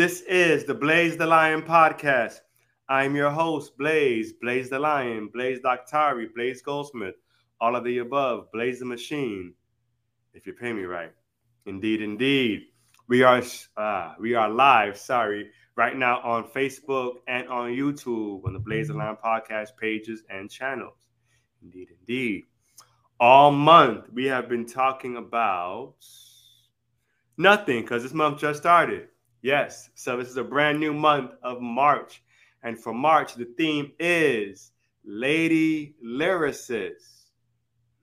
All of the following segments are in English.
This is the Blaze the Lion podcast. I'm your host, Blaze, Blaze the Lion, Blaze Doctari, Blaze Goldsmith, all of the above, Blaze the Machine, if you pay me right. Indeed, indeed. We are uh, we are live, sorry, right now on Facebook and on YouTube on the Blaze the Lion podcast pages and channels. Indeed, indeed. All month we have been talking about nothing because this month just started. Yes, so this is a brand new month of March. And for March, the theme is Lady Lyricist.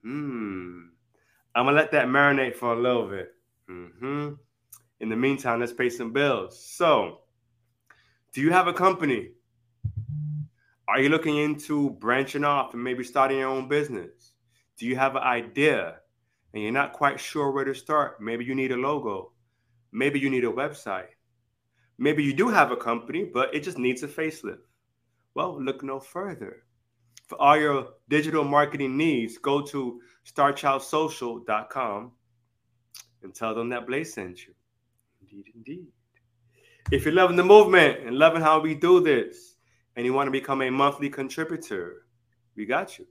Hmm. I'm going to let that marinate for a little bit. Mm-hmm. In the meantime, let's pay some bills. So, do you have a company? Are you looking into branching off and maybe starting your own business? Do you have an idea and you're not quite sure where to start? Maybe you need a logo. Maybe you need a website. Maybe you do have a company, but it just needs a facelift. Well, look no further. For all your digital marketing needs, go to starchildsocial.com and tell them that Blaze sent you. Indeed, indeed. If you're loving the movement and loving how we do this, and you want to become a monthly contributor, we got you.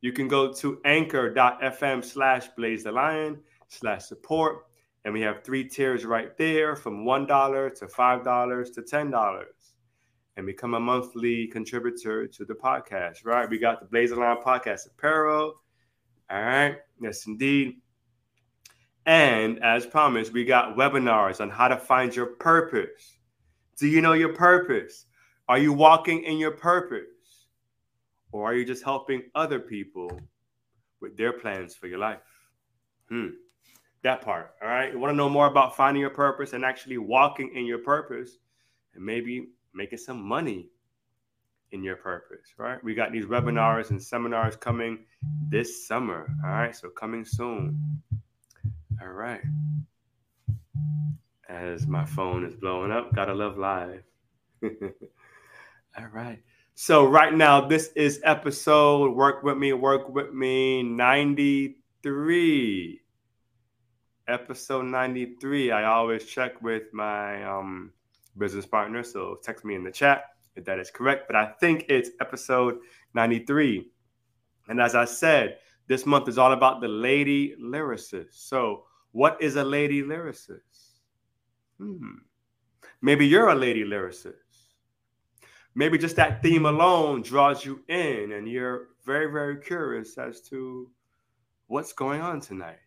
You can go to anchor.fm slash blaze the lion slash support and we have three tiers right there from $1 to $5 to $10 and become a monthly contributor to the podcast, right? We got the Blaze Lion Podcast Apparel. All right. Yes, indeed. And as promised, we got webinars on how to find your purpose. Do you know your purpose? Are you walking in your purpose? Or are you just helping other people with their plans for your life? Hmm. That part. All right. You want to know more about finding your purpose and actually walking in your purpose and maybe making some money in your purpose, right? We got these webinars and seminars coming this summer. All right. So coming soon. All right. As my phone is blowing up, gotta love live. All right. So right now, this is episode Work With Me, Work With Me 93 episode 93. I always check with my um, business partner, so text me in the chat if that is correct. But I think it's episode 93. And as I said, this month is all about the lady lyricist. So, what is a lady lyricist? Hmm. Maybe you're a lady lyricist. Maybe just that theme alone draws you in, and you're very, very curious as to what's going on tonight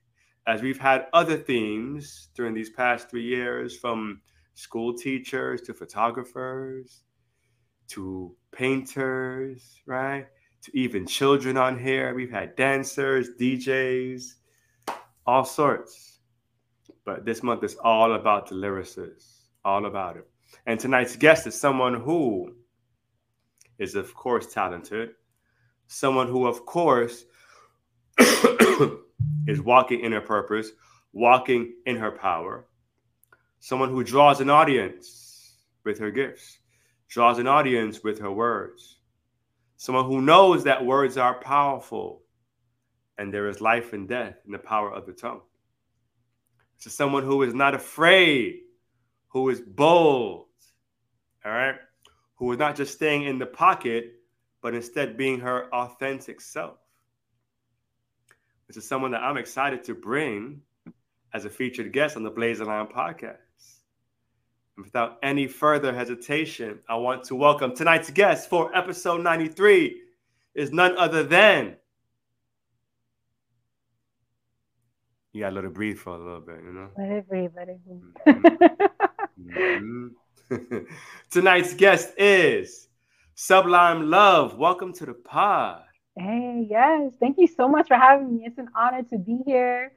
as we've had other themes during these past three years from school teachers to photographers to painters, right? To even children on here. We've had dancers, DJs, all sorts. But this month is all about the lyricists, all about it. And tonight's guest is someone who is, of course, talented, someone who, of course, is walking in her purpose, walking in her power. Someone who draws an audience with her gifts, draws an audience with her words. Someone who knows that words are powerful and there is life and death in the power of the tongue. To someone who is not afraid, who is bold, all right, who is not just staying in the pocket, but instead being her authentic self. This is someone that I'm excited to bring as a featured guest on the Blaze Lion podcast. And without any further hesitation, I want to welcome tonight's guest for episode 93 is none other than you gotta let it breathe for a little bit, you know. Let it breathe, let it breathe. Mm-hmm. Tonight's guest is SublimeLuv. Welcome to the pod. Hey, yes. Thank you so much for having me. It's an honor to be here.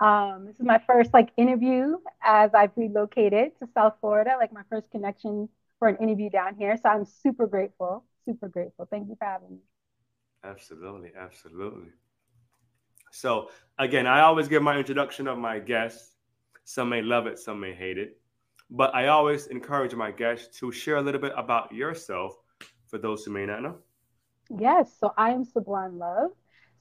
Um, this is my first like interview as I've relocated to South Florida, like my first connection for an interview down here. So I'm super grateful, super grateful. Thank you for having me. Absolutely, absolutely. So again, I always give my introduction of my guests. Some may love it, some may hate it, but I always encourage my guests to share a little bit about yourself for those who may not know. Yes, so I am SublimeLuv.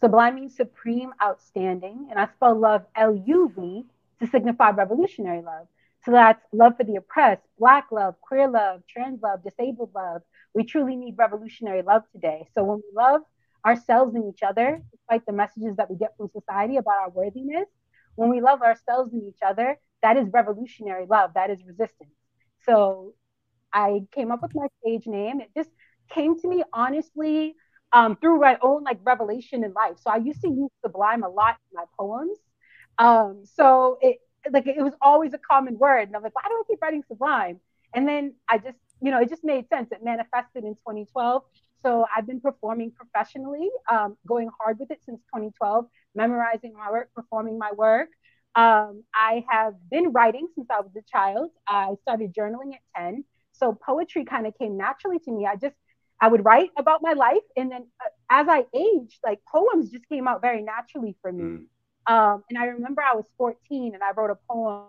Sublime means supreme, outstanding, and I spell love L U V to signify revolutionary love. So that's love for the oppressed, black love, queer love, trans love, disabled love. We truly need revolutionary love today. So when we love ourselves and each other, despite the messages that we get from society about our worthiness, when we love ourselves and each other, that is revolutionary love. That is resistance. So I came up with my stage name. It just came to me honestly um, through my own like revelation in life. So I used to use sublime a lot in my poems. Um, so it like it was always a common word, and I'm like, why do I keep writing sublime? And then I just, you know, it just made sense. It manifested in 2012. So I've been performing professionally, um, going hard with it since 2012, memorizing my work, performing my work. Um, I have been writing since I was a child. I started journaling at 10. So poetry kind of came naturally to me. I just, I would write about my life. And then uh, as I aged, like poems just came out very naturally for me. Mm. Um, and I remember I was 14 and I wrote a poem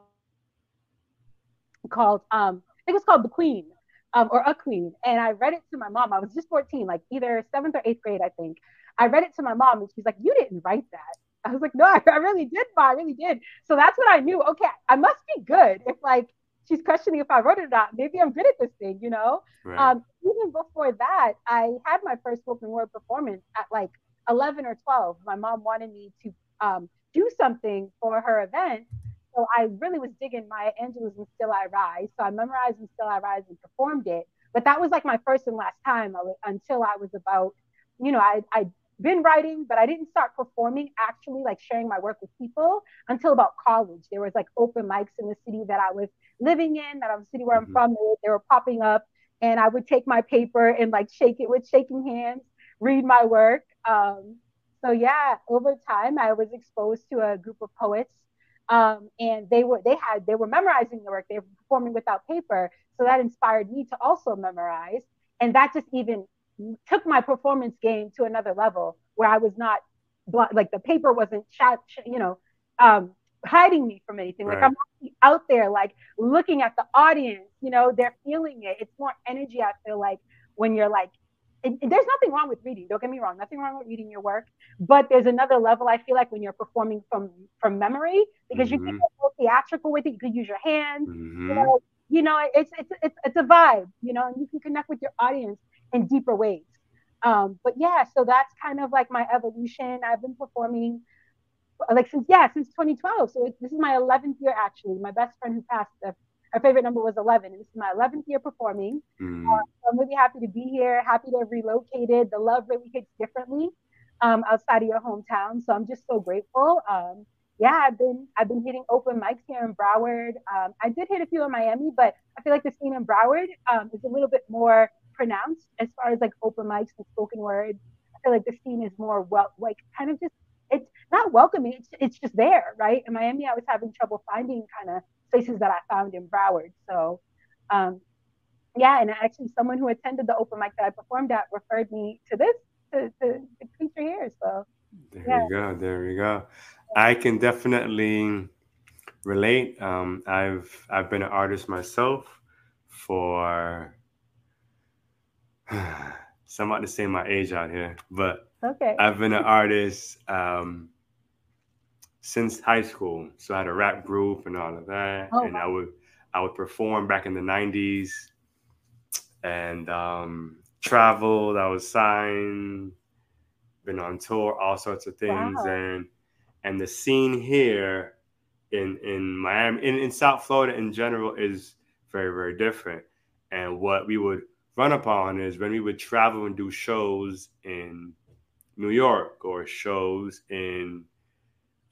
called, um, I think it was called The Queen um, or A Queen. And I read it to my mom. I was just 14, like either seventh or eighth grade, I think. I read it to my mom and she's like, You didn't write that. I was like, No, I, I really did, Ma. I really did. So that's when I knew, okay, I must be good. If like she's questioning if I wrote it or not, maybe I'm good at this thing, you know? Right. Um, even before that, I had my first spoken word performance at like 11 or 12. My mom wanted me to um, do something for her event. So I really was digging Maya Angelou's and Still I Rise. So I memorized and Still I Rise and performed it. But that was like my first and last time until I was about, you know, I, I'd been writing, but I didn't start performing actually like sharing my work with people until about college. There was like open mics in the city that I was living in, that I was the city where I'm mm-hmm. from. They were popping up and I would take my paper and like shake it with shaking hands, read my work. Um, so yeah, over time I was exposed to a group of poets, um, and they were they had they were memorizing the work. They were performing without paper, so that inspired me to also memorize, and that just even took my performance game to another level where I was not like the paper wasn't you know, um, hiding me from anything. Right. Like I'm out there, like looking at the audience. You know, they're feeling it. It's more energy. I feel like when you're like there's nothing wrong with reading. Don't get me wrong. Nothing wrong with reading your work. But there's another level. I feel like when you're performing from from memory, because mm-hmm. you can get more theatrical with it. You can use your hands. Mm-hmm. You know, you know, it's it's it's it's a vibe. You know, and you can connect with your audience in deeper ways. Um, but yeah, so that's kind of like my evolution. I've been performing like since yeah since 2012. So it, this is my 11th year actually. My best friend who passed our favorite number was 11. And this is my 11th year performing. Mm. Uh, so I'm really happy to be here, happy to have relocated. The love really hits differently um, outside of your hometown. So I'm just so grateful. Um, yeah, I've been I've been hitting open mics here in Broward. Um, I did hit a few in Miami, but I feel like the scene in Broward um, is a little bit more pronounced as far as like open mics and spoken words. I feel like the scene is more well, like kind of just it's not welcoming. It's it's just there, right? In Miami, I was having trouble finding kind of spaces that I found in Broward. So, um, yeah, and actually, someone who attended the open mic that I performed at referred me to this to, to, to feature here. So, there yeah. we go. There we go. I can definitely relate. Um, I've I've been an artist myself for. so I'm about to say my age out here, but okay. I've been an artist um, since high school. So I had a rap group and all of that, oh, and wow. I would I would perform back in the '90s, and um, traveled. I was signed, been on tour, all sorts of things, wow. and and the scene here in in Miami, in, in South Florida in general, is very very different. And what we would run upon is when we would travel and do shows in New York or shows in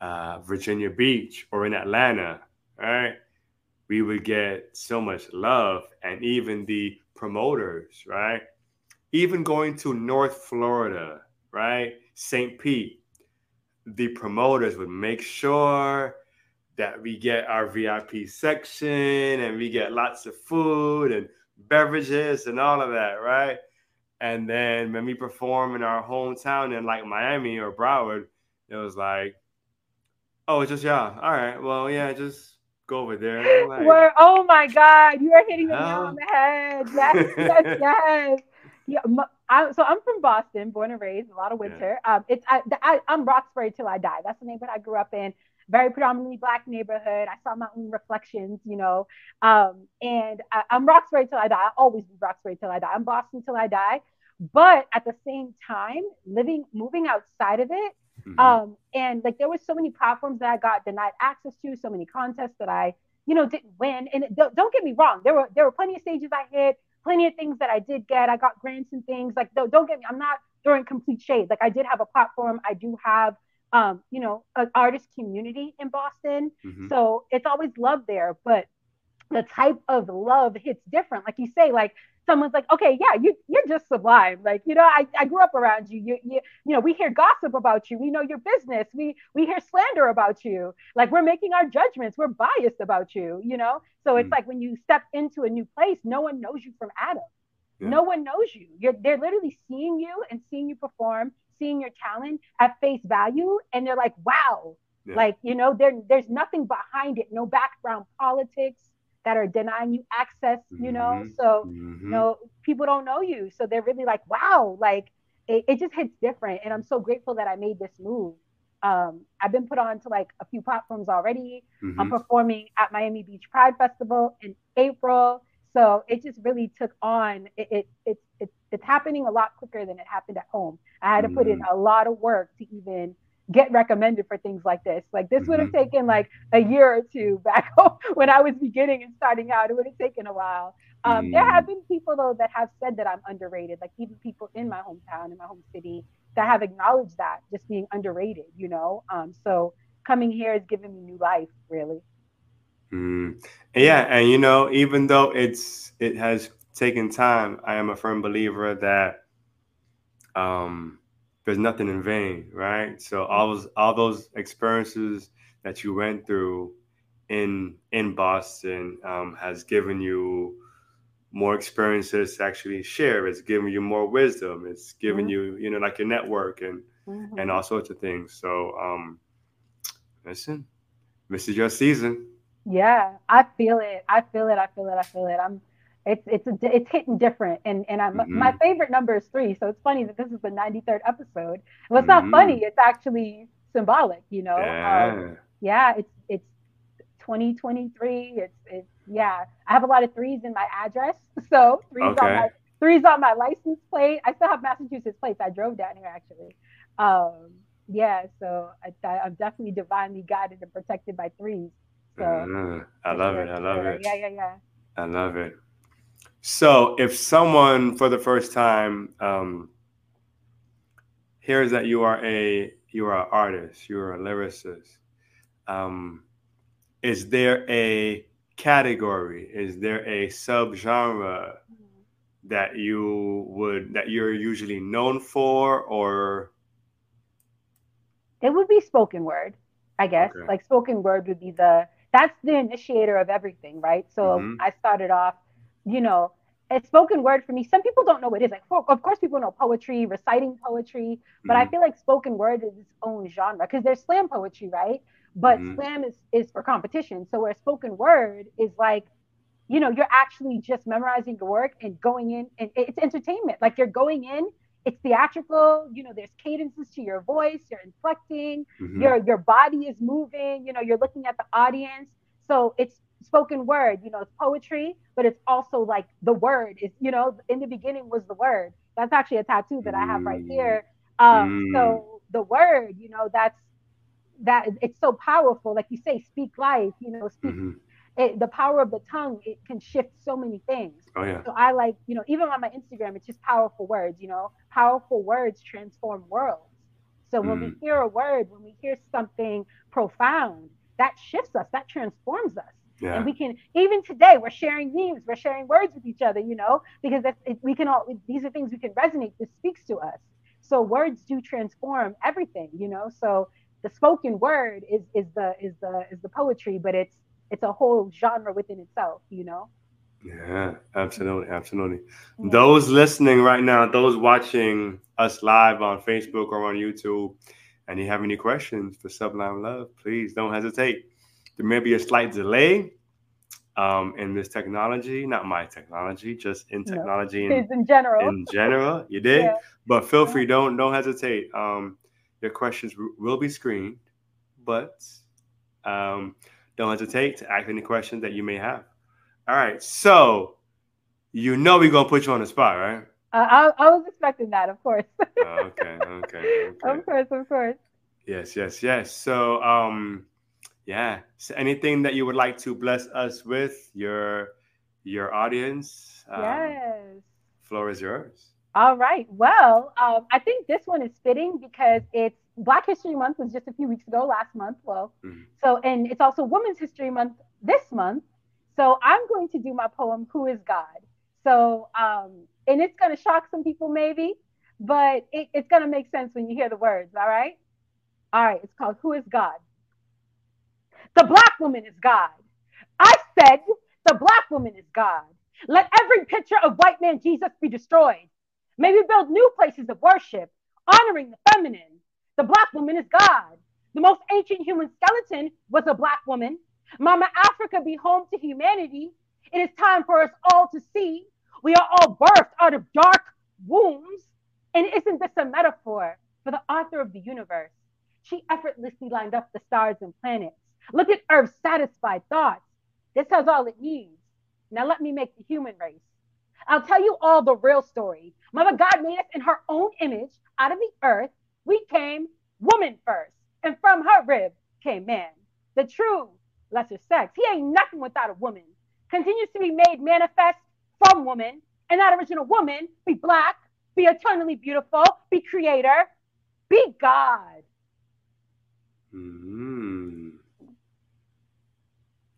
uh, Virginia Beach or in Atlanta, right? We would get so much love, and even the promoters, right? Even going to North Florida, right? St. Pete, the promoters would make sure that we get our VIP section and we get lots of food and beverages and all of that, right? And then when we perform in our hometown in like Miami or Broward, it was like, Oh, it's just yeah. All right. Well, yeah, just go over there. Like, Where, oh my God, you are hitting the nail on the head. Yes, yes, yes. Yeah, I, so I'm from Boston, born and raised, a lot of winter. Yeah. Um, it's I, I, am Roxbury till I die. That's the neighborhood I grew up in. Very predominantly black neighborhood. I saw my own reflections, you know. Um, and I, am Roxbury till I die. I always be Roxbury till I die. I'm Boston till I die. But at the same time, living, moving outside of it, mm-hmm. um, and like there were so many platforms that I got denied access to, so many contests that I, you know, didn't win. And don't, don't get me wrong, there were there were plenty of stages I hit, plenty of things that I did get. I got grants and things. Like don't, don't get me, I'm not throwing complete shade. Like I did have a platform. I do have um, you know, an artist community in Boston. Mm-hmm. So it's always love there, but the type of love hits different. Like you say, like someone's like, okay, yeah, you you're just sublime. Like, you know, I, I grew up around you. You, you. you know, we hear gossip about you. We know your business. We we hear slander about you. Like we're making our judgments. We're biased about you, you know? So it's mm-hmm. like when you step into a new place, no one knows you from Adam. Yeah. No one knows you. You're they're literally seeing you and seeing you perform seeing your talent at face value and they're like, wow, yeah. like, you know, there, there's nothing behind it, no background politics that are denying you access, you know? Mm-hmm. So, mm-hmm. you know, people don't know you. So they're really like, wow, like it, it just hits different. And I'm so grateful that I made this move. Um, I've been put on to like a few platforms already. Mm-hmm. I'm performing at Miami Beach Pride Festival in April. So it just really took on it, it, it, it it's happening a lot quicker than it happened at home. I had to put in mm. a lot of work to even get recommended for things like this. Like this would have mm-hmm. taken like a year or two back home when I was beginning and starting out. It would have taken a while. Um, mm. There have been people though that have said that I'm underrated, like even people in my hometown, in my home city, that have acknowledged that just being underrated. You know, um, so coming here has given me new life, really. Mm. Yeah, and you know, even though it's it has taken time, I am a firm believer that um, there's nothing in vain, right? So all those all those experiences that you went through in in Boston um, has given you more experiences to actually share. It's given you more wisdom. It's given mm-hmm. you, you know, like your network and mm-hmm. and all sorts of things. So um, listen, this is your season. Yeah, I feel it. I feel it. I feel it. I feel it. I'm it's it's a, it's hitting different and and I'm, mm-hmm. my favorite number is three so it's funny that this is the 93rd episode well it's not mm-hmm. funny it's actually symbolic you know yeah, um, yeah it's it's 2023 it's it's yeah i have a lot of threes in my address so threes okay. on my threes on my license plate i still have massachusetts plates i drove down here actually um yeah so I, i'm definitely divinely guided and protected by threes so mm, i love it i love it yeah yeah yeah i love it so, if someone for the first time um, hears that you are a you are an artist, you're a lyricist, um, is there a category? Is there a subgenre that you would that you're usually known for, or it would be spoken word, I guess. Okay. Like spoken word would be the that's the initiator of everything, right? So mm-hmm. I started off you know, it's spoken word for me. Some people don't know what it is. Like, of course, people know poetry, reciting poetry, but mm-hmm. I feel like spoken word is its own genre because there's slam poetry, right? But mm-hmm. slam is is for competition. So where spoken word is like, you know, you're actually just memorizing the work and going in, and it's entertainment. Like you're going in, it's theatrical. You know, there's cadences to your voice. You're inflecting. Mm-hmm. Your your body is moving. You know, you're looking at the audience. So it's spoken word you know it's poetry but it's also like the word is you know in the beginning was the word that's actually a tattoo that i have right here um mm. so the word you know that's that it's so powerful like you say speak life you know speak mm-hmm. It, the power of the tongue it can shift so many things oh yeah so i like you know even on my instagram it's just powerful words you know powerful words transform worlds so when mm. we hear a word when we hear something profound that shifts us that transforms us yeah. And we can even today we're sharing memes, we're sharing words with each other, you know, because it, we can all these are things we can resonate. This speaks to us. So words do transform everything, you know. So the spoken word is is the is the is the poetry, but it's it's a whole genre within itself, you know. Yeah, absolutely, absolutely. Mm-hmm. Those listening right now, those watching us live on Facebook or on YouTube, and you have any questions for SublimeLuv, please don't hesitate there may be a slight delay um, in this technology, not my technology, just in technology no. in, in, general. In general, you did. Yeah. But feel free, don't don't hesitate. Um, your questions will be screened, but Um, don't hesitate to ask any questions that you may have. All right. So, you know we're gonna put you on the spot, right? Uh, I, I was expecting that, of course. Oh, okay, okay, okay. Of course, of course. Yes, yes, yes. So, um, yeah. So, anything that you would like to bless us with, your your audience? Um, yes. Floor is yours. All right. Well, um, I think this one is fitting because it's Black History Month was just a few weeks ago, last month. Well, mm-hmm. so and it's also Women's History Month this month. So I'm going to do my poem, Who is God? So, um, and it's going to shock some people maybe, but it, it's going to make sense when you hear the words. All right. All right. It's called Who is God? The Black woman is God. I said, the Black woman is God. Let every picture of white man Jesus be destroyed. May we build new places of worship, honoring the feminine. The Black woman is God. The most ancient human skeleton was a Black woman. Mama Africa be home to humanity. It is time for us all to see we are all birthed out of dark wombs. And isn't this a metaphor for the author of the universe? She effortlessly lined up the stars and planets. Look at Earth's satisfied thoughts. This has all it needs. Now let me make the human race. I'll tell you all the real story. Mother God made us in her own image out of the earth. We came woman first, and from her rib came man. The true lesser sex. He ain't nothing without a woman. Continues to be made manifest from woman, and that original woman be black, be eternally beautiful, be creator, be God. Hmm.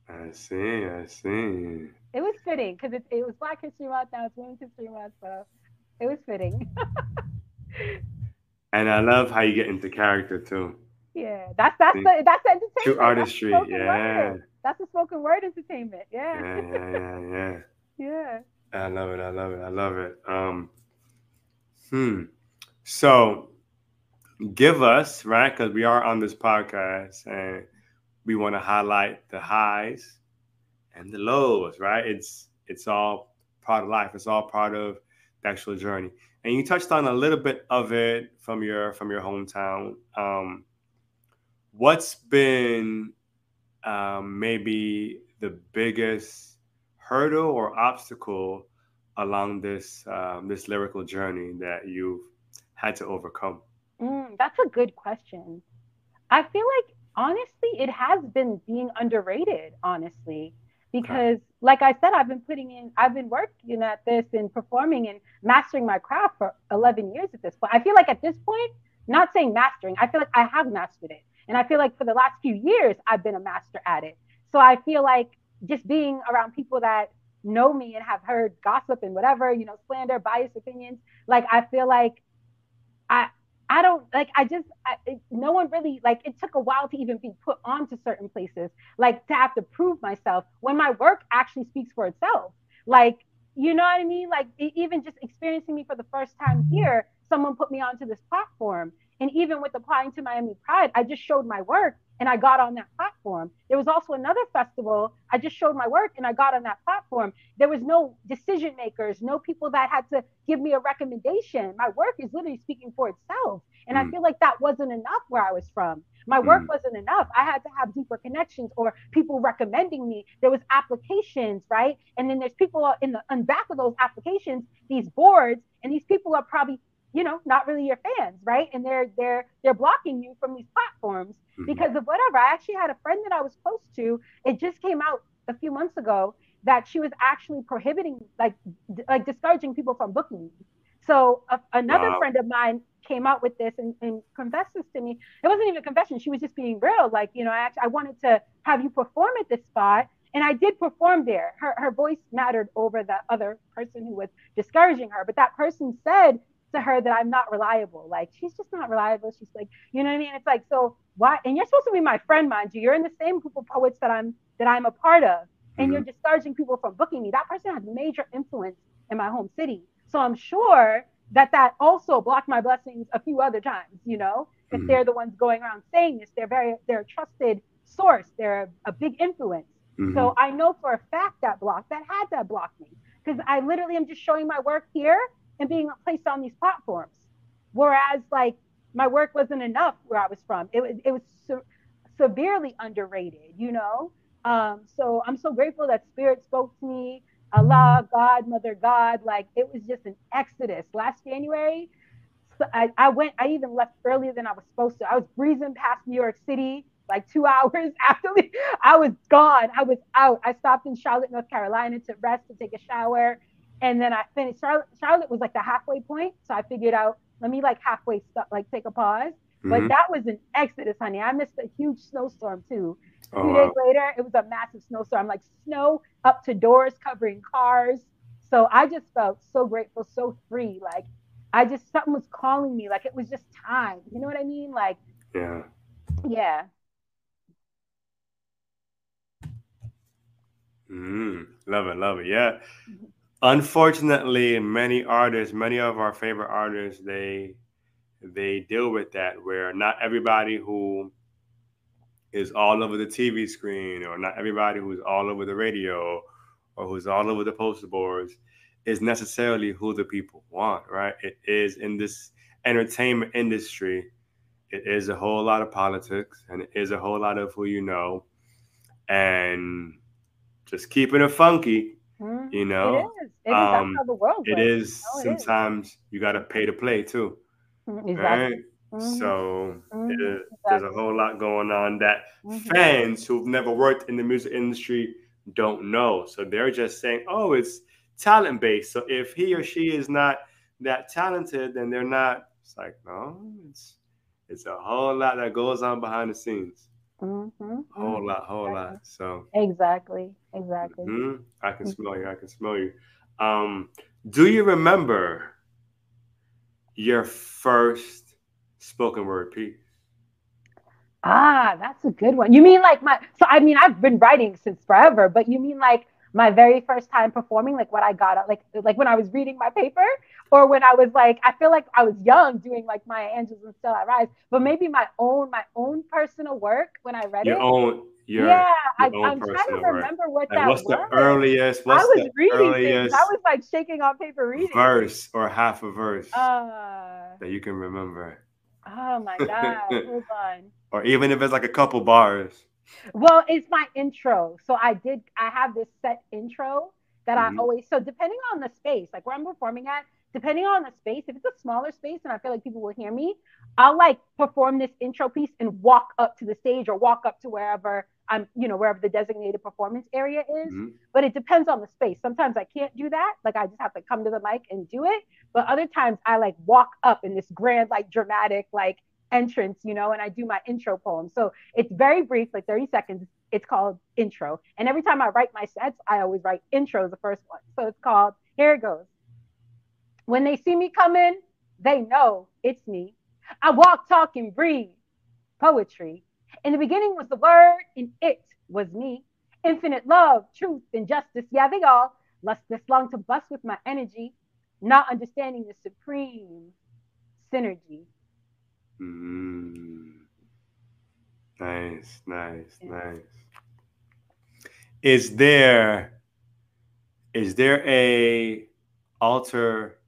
I see. I see. It was fitting because it, it was Black History Month. Now it's Women's History Month, so it was fitting. and I love how you get into character too. Yeah, that's that's the that's the entertainment. True artistry. That's yeah. Word. That's the spoken word entertainment. Yeah. Yeah, yeah, yeah, yeah. yeah. I love it. I love it. I love it. Um, hmm. So, give us right because we are on this podcast and we want to highlight the highs and the lows. Right? It's it's all part of life. It's all part of the actual journey. And you touched on a little bit of it from your from your hometown. Um, what's been um, maybe the biggest hurdle or obstacle along this um, this lyrical journey that you've had to overcome? Mm, that's a good question. I feel like honestly, it has been being underrated. Honestly, because okay. like I said, I've been putting in, I've been working at this and performing and mastering my craft for 11 years at this point. I feel like at this point, not saying mastering, I feel like I have mastered it. And I feel like for the last few years, I've been a master at it. So I feel like just being around people that know me and have heard gossip and whatever, you know, slander, biased opinions, like I feel like I I don't like I just I, it, no one really like it took a while to even be put onto certain places like to have to prove myself when my work actually speaks for itself. Like you know what I mean? Like even just experiencing me for the first time here, someone put me onto this platform and even with applying to Miami Pride, I just showed my work and I got on that platform. There was also another festival. I just showed my work and I got on that platform. There was no decision makers, no people that had to give me a recommendation. My work is literally speaking for itself. And mm. I feel like that wasn't enough where I was from. My work mm. wasn't enough. I had to have deeper connections or people recommending me. There was applications, right? And then there's people in the on back of those applications, these boards, and these people are probably you know not really your fans right and they're they're they're blocking you from these platforms mm-hmm. because of whatever i actually had a friend that i was close to it just came out a few months ago that she was actually prohibiting like d- like discouraging people from booking me so a, another wow. friend of mine came out with this and, and confessed this to me it wasn't even a confession she was just being real like you know i actually i wanted to have you perform at this spot and I did perform there. Her, her voice mattered over the other person who was discouraging her. But that person said to her that I'm not reliable. Like she's just not reliable. She's like, you know what I mean? It's like, so why? And you're supposed to be my friend, mind you. You're in the same group of poets that I'm that I'm a part of, and mm-hmm. you're discouraging people from booking me. That person has major influence in my home city. So I'm sure that that also blocked my blessings a few other times. You know, if mm-hmm. they're the ones going around saying this, they're very they're a trusted source. They're a, a big influence. Mm-hmm. So I know for a fact that block that had to block me because I literally am just showing my work here and being placed on these platforms. Whereas like my work wasn't enough where I was from. It was it was sur- severely underrated, you know? Um, so I'm so grateful that Spirit spoke to me. Allah, God, Mother God, like it was just an exodus. Last January, so I, I went, I even left earlier than I was supposed to. I was breezing past New York City like two hours after I was gone. I was out. I stopped in Charlotte, North Carolina to rest, to take a shower. And then I finished. Charlotte, Charlotte was like the halfway point. So I figured out, let me like halfway stop, like take a pause. Mm-hmm. But that was an exodus, honey. I missed a huge snowstorm too. A few days later, it was a massive snowstorm, like snow up to doors covering cars. So I just felt so grateful, so free. Like I just something was calling me. Like it was just time. You know what I mean? Like yeah, yeah. Mm, love it, love it. Yeah. Unfortunately, many artists, many of our favorite artists, they they deal with that where not everybody who is all over the TV screen or not everybody who's all over the radio or who's all over the poster boards is necessarily who the people want, right? It is in this entertainment industry, it is a whole lot of politics and it is a whole lot of who you know. And just keeping it funky, mm, you know. It is. It is. Um, how the world it is. It sometimes is. you got to pay to play too. Mm, exactly. Right? Mm-hmm. So mm-hmm. it, exactly. there's a whole lot going on that mm-hmm. fans who've never worked in the music industry don't know. So they're just saying, "Oh, it's talent based." So if he or she is not that talented, then they're not. It's like no, it's it's a whole lot that goes on behind the scenes. Mm-hmm. Whole mm-hmm. lot, whole lot. So exactly, exactly. Mm-hmm. I can smell you. I can smell you. Um, do you remember your first spoken word piece? Ah, that's a good one. You mean like my? So I mean, I've been writing since forever, but you mean like my very first time performing, like what I got, like like when I was reading my paper, or when I was like, I feel like I was young doing like Maya Angelou and Still I Rise, but maybe my own my own personal work when I read it. your it. Own, your, yeah, your I, am trying to remember work. what like that what's was. What's the earliest? What's I was reading earliest things. I was like shaking on paper reading verse or half a verse uh, that you can remember. Oh my god! Hold on. Or even if it's like a couple bars. Well, it's my intro. So I did. I have this set intro that mm-hmm. I always. So depending on the space, like where I'm performing at, depending on the space, if it's a smaller space and I feel like people will hear me, I'll like perform this intro piece and walk up to the stage or walk up to wherever I'm, you know, wherever the designated performance area is. Mm-hmm. But it depends on the space. Sometimes I can't do that. Like I just have to come to the mic and do it. But other times I like walk up in this grand, like dramatic, like entrance, you know, and I do my intro poem. So it's very brief, like 30 seconds. It's called intro. And every time I write my sets, I always write intro as the first one. So it's called, here it goes. When they see me coming, they know it's me. I walk, talk, and breathe poetry. In the beginning was the word, and it was me. Infinite love, truth, and justice. Yeah, they all lust this long to bust with my energy, not understanding the supreme synergy. Mm. Nice, nice, nice. Is there is there a alter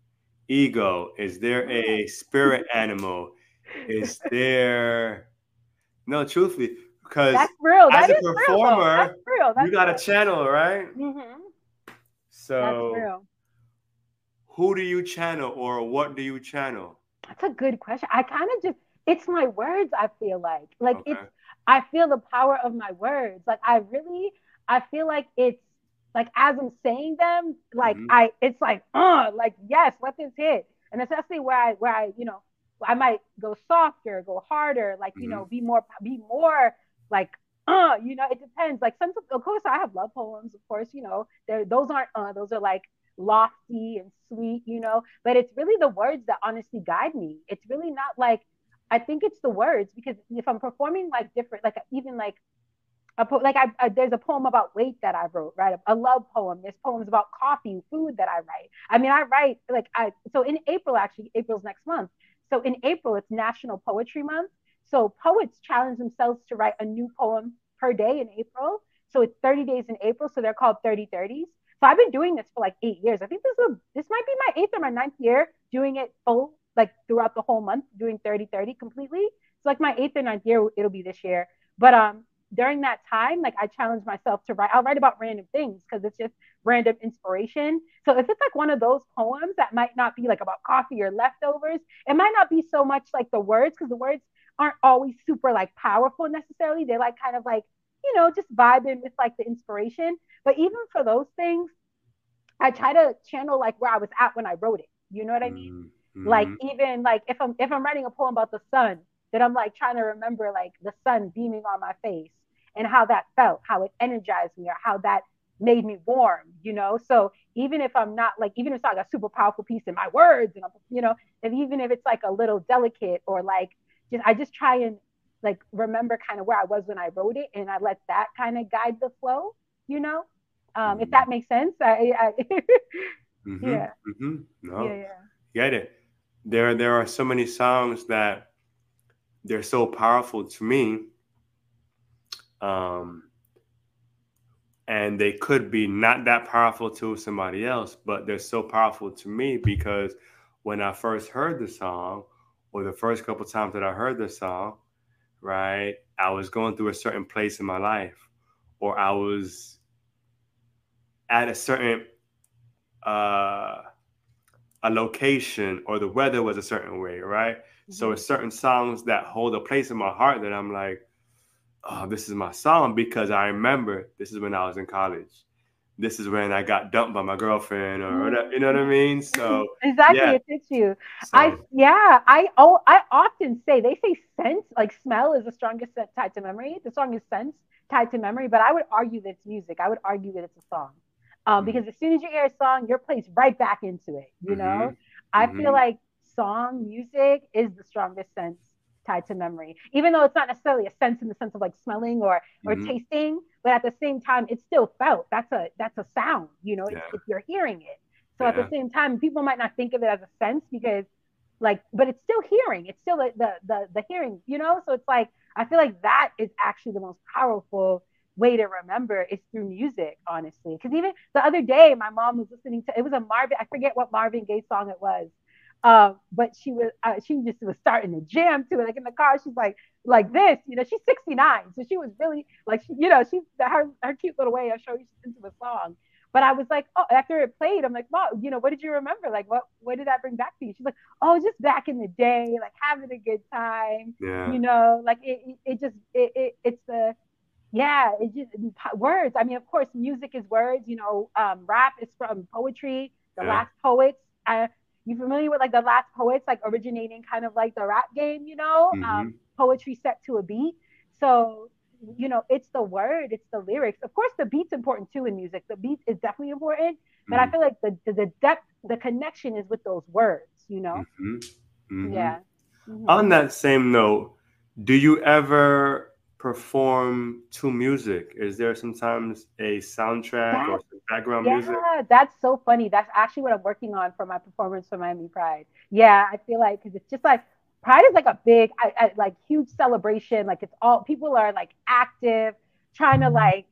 ego? Is there a spirit animal? Is there no truthfully because that's real. That as a performer, real, real. you got real. a channel, right? Mm-hmm. So who do you channel or what do you channel? That's a good question. I kind of just it's my words, I feel like. Like okay. it's I feel the power of my words. Like I really I feel like it's like as I'm saying them, like mm-hmm. I it's like, uh, like yes, let this hit. And especially where I where I, you know, I might go softer, go harder, like, mm-hmm. you know, mm-hmm. be more be more like uh, you know, it depends. Like some of course I have love poems, of course, you know, those aren't uh, those are like lofty and sweet, you know, but it's really the words that honestly guide me. It's really not like I think it's the words because if I'm performing like different, like even like a po- like I, I, there's a poem about weight that I wrote, right? A, love poem. There's poems about coffee, food that I write. I mean, I write like I so in April actually, April's next month. So in April, it's National Poetry Month. So poets challenge themselves to write a new poem per day in April. So it's 30 days in April. So they're called 30 30s. So I've been doing this for like eight years. I think this is this might be my eighth or my ninth year doing it full like throughout the whole month, doing 30 30 completely. It's like my eighth or ninth year, it'll be this year But um, during that time, like I challenge myself to write. I'll write about random things because it's just random inspiration. So if it's like one of those poems that might not be like about coffee or leftovers, it might not be so much like the words because the words aren't always super like powerful necessarily. They're like kind of like you know just vibing with like the inspiration. But even for those things, I try to channel like where I was at when I wrote it. You know what I mean? Mm-hmm. Like even like if I'm if I'm writing a poem about the sun, that I'm like trying to remember like the sun beaming on my face and how that felt, how it energized me, or how that made me warm, you know. So even if I'm not like, even if it's like a super powerful piece in my words, and I'm, you know, and even if it's like a little delicate or like, just I just try and like remember kind of where I was when I wrote it, and I let that kind of guide the flow, you know. Um, if that mm-hmm. makes sense, I, I mm-hmm, yeah, mm-hmm. no, yeah, yeah, get it. There, there are so many songs that they're so powerful to me um, and they could be not that powerful to somebody else, but they're so powerful to me because when I first heard the song, or the first couple times that I heard the song, right, I was going through a certain place in my life, or I was at a certain uh, a location, or the weather was a certain way, right? Mm-hmm. So it's certain songs that hold a place in my heart that I'm like, oh, this is my song because I remember this is when I was in college. This is when I got dumped by my girlfriend, or you know what I mean. So exactly, yeah. it fits you. So, I yeah, I oh, I often say they say sense, like smell, is the strongest tied to memory. The strongest sense tied to memory, but I would argue that it's music. I would argue that it's a song, um, mm-hmm. because as soon as you hear a song, you're placed right back into it. You know, mm-hmm. I mm-hmm. feel like song music is the strongest sense tied to memory, even though it's not necessarily a sense in the sense of like smelling or or mm-hmm. tasting, but at the same time, it's still felt. That's a that's a sound, you know, yeah. if, if, you're hearing it. So yeah. at the same time, people might not think of it as a sense because like, but it's still hearing. It's still the the the, the hearing, you know. So it's like I feel like that is actually the most powerful way to remember is through music, honestly. Because even the other day, my mom was listening to it was a Marvin, I forget what Marvin Gaye song it was, um, but she was uh, she just was starting to jam to it. Like in the car, she's like like this. You know, she's 69, so she was really like she, you know she's her her cute little way of showing she's into the song. But I was like, oh, after it played, I'm like, wow, you know, what did you remember? Like, what what did that bring back to you? She's like, oh, just back in the day, like having a good time. Yeah. You know, like it it, just it, it it's the yeah, it just words. I mean, of course, music is words. You know, um, rap is from poetry. The yeah. last poets. I, you familiar with like the last poets, like originating kind of like the rap game, you know, mm-hmm. um, poetry set to a beat. So, you know, it's the word, it's the lyrics. Of course, the beat's important too in music. The beat is definitely important, but mm-hmm. I feel like the, the, the depth, the connection is with those words, you know? Mm-hmm. mm-hmm. Yeah. Mm-hmm. On that same note, do you ever perform to music? Is there sometimes a soundtrack that, or background yeah, music? Yeah, that's so funny. That's actually what I'm working on for my performance for Miami Pride. Yeah, I feel like because it's just like Pride is like a big, I, I, like huge celebration. Like it's all people are like active, trying to mm-hmm. like,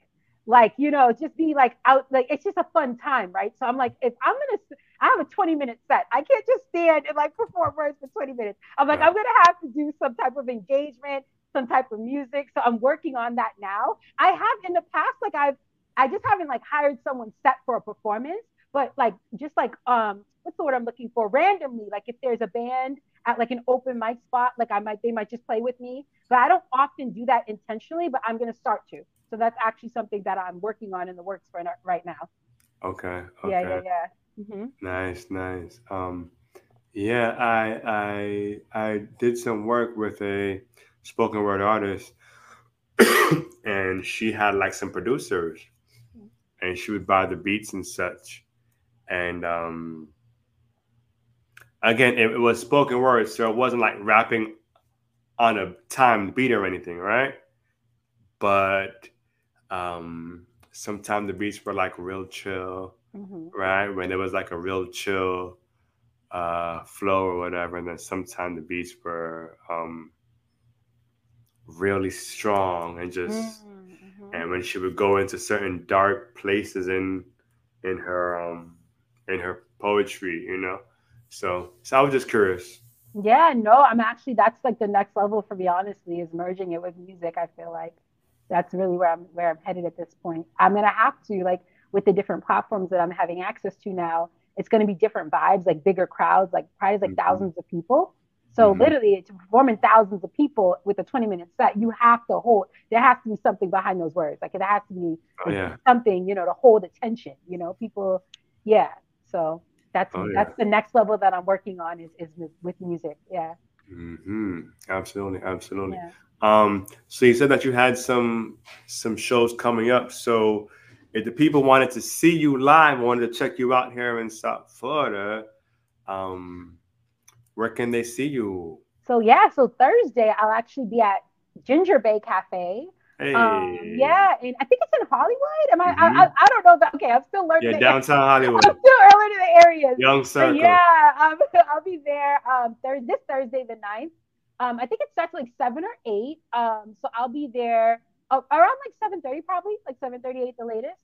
like you know, just be like out. Like it's just a fun time, right? So I'm like, if I'm gonna, I have a 20 minute set. I can't just stand and like perform words for 20 minutes. I'm like, I'm gonna have to do some type of engagement some type of music. So I'm working on that now. I have in the past, like I've, I just haven't like hired someone set for a performance, but like just like um, what's the word I'm looking for? Randomly, like if there's a band at like an open mic spot, like I might they might just play with me. But I don't often do that intentionally, but I'm gonna start to. So that's actually something that I'm working on in the works for right now. Okay. okay. Yeah, yeah, yeah. Mm-hmm. Nice, nice. Um, yeah, I I I did some work with a spoken word artist, and she had like some producers, and she would buy the beats and such, and um, again, it, it was spoken word, so it wasn't like rapping on a timed beat or anything, right? But um, sometimes the beats were like real chill, mm-hmm. right? When it was like a real chill uh, flow or whatever, and then sometimes the beats were um, really strong and just mm-hmm. and when she would go into certain dark places in in her um in her poetry you know so so i was just curious Yeah, no, I'm actually that's like the next level for me. Honestly, is merging it with music. I feel like that's really where I'm where I'm headed at this point. I'm gonna have to like with the different platforms that I'm having access to now. It's gonna be different vibes, like bigger crowds, like probably like mm-hmm. thousands of people. So mm-hmm. literally, to perform in thousands of people with a 20 minute set, you have to hold. There has to be something behind those words. Like it has to be oh, yeah. something, you know, to hold attention. You know, people. Yeah. So that's oh, that's yeah. the next level that I'm working on is is with, with music. Yeah. Mm-hmm. Absolutely, absolutely. Yeah. Um, so you said that you had some some shows coming up. So if the people wanted to see you live, wanted to check you out here in South Florida, um, where can they see you? So yeah, so Thursday I'll actually be at Ginger Bay Cafe. Um, hey. Um, yeah, and I think it's in Hollywood. Am I, mm-hmm. I, I? I, don't know. That, okay, I'm still learning. Yeah, downtown Hollywood. I'm still learning the areas. Young Circle. yeah, um, I'll be there um, this Thursday the 9th. Um, I think it starts like seven or eight. Um, so I'll be there uh, around like seven thirty, probably like seven thirty eight the latest.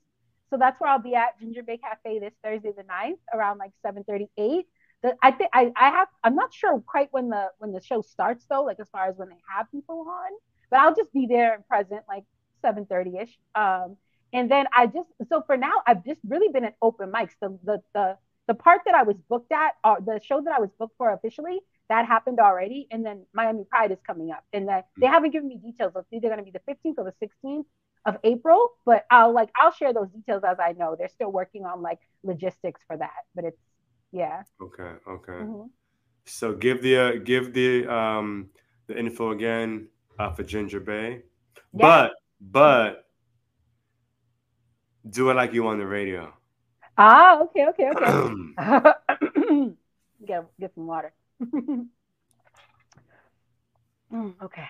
So that's where I'll be at Ginger Bay Cafe this Thursday the 9th, around like seven thirty eight the, I think I, I have I'm not sure quite when the when the show starts though, like as far as when they have people on, but I'll just be there and present like 7:30 ish. Um, and then I just so for now I've just really been at open mics. The the the the part that I was booked at, or uh, the show that I was booked for officially, that happened already. And then Miami Pride is coming up, and that they haven't given me details. It's either going to be the 15th or the 16th of April, but I'll like I'll share those details as I know. They're still working on like logistics for that, but it's yeah. Okay. Okay. Mm-hmm. So give the uh, give the um the info again uh, for Ginger Bay, yeah. but but do it like you on the radio. Ah, okay, okay, okay. get get some water. mm, okay.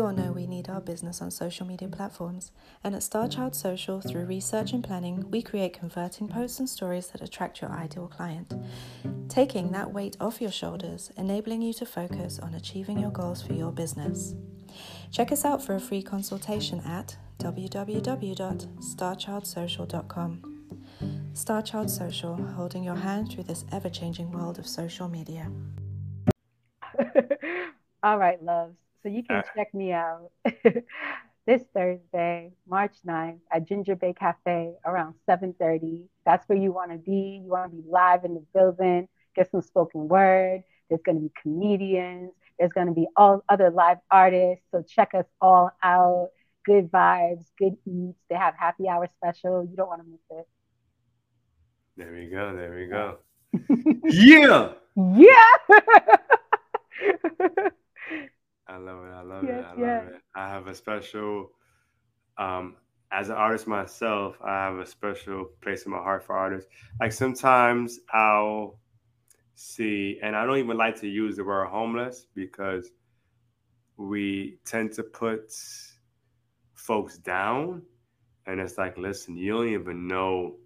All know we need our business on social media platforms, and at Starchild Social, through research and planning, we create converting posts and stories that attract your ideal client, taking that weight off your shoulders, enabling you to focus on achieving your goals for your business. Check us out for a free consultation at www.starchildsocial.com. Starchild Social, holding your hand through this ever changing world of social media. All right, loves. So you can uh, check me out this Thursday, March 9th at Ginger Bay Cafe around 7:30. That's where you want to be. You want to be live in the building, get some spoken word. There's going to be comedians. There's going to be all other live artists. So check us all out. Good vibes, good eats. They have happy hour special. You don't want to miss it. There we go. There we go. yeah. Yeah. I love it. I love yes, it. I yes. love it. I have a special, um, as an artist myself, I have a special place in my heart for artists. Like sometimes I'll see, and I don't even like to use the word homeless because we tend to put folks down. And it's like, listen, you don't even know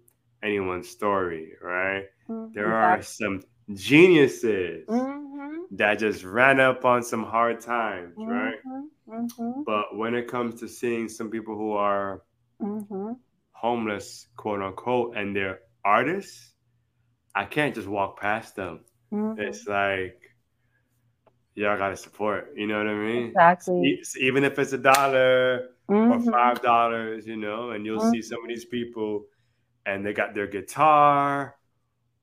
anyone's story, right? Mm-hmm. There are some geniuses. Mm-hmm that just ran up on some hard times, mm-hmm, right? Mm-hmm. But when it comes to seeing some people who are mm-hmm. homeless, quote unquote, and they're artists, I can't just walk past them. Mm-hmm. It's like, y'all got to support. You know what I mean? Exactly. Even if it's a dollar or mm-hmm. five dollars, you know, and you'll see some of these people and they got their guitar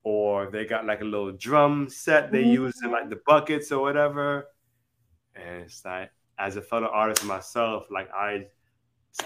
or they got like a little drum set they mm-hmm. use in like the buckets or whatever. And it's like, as a fellow artist myself, like I,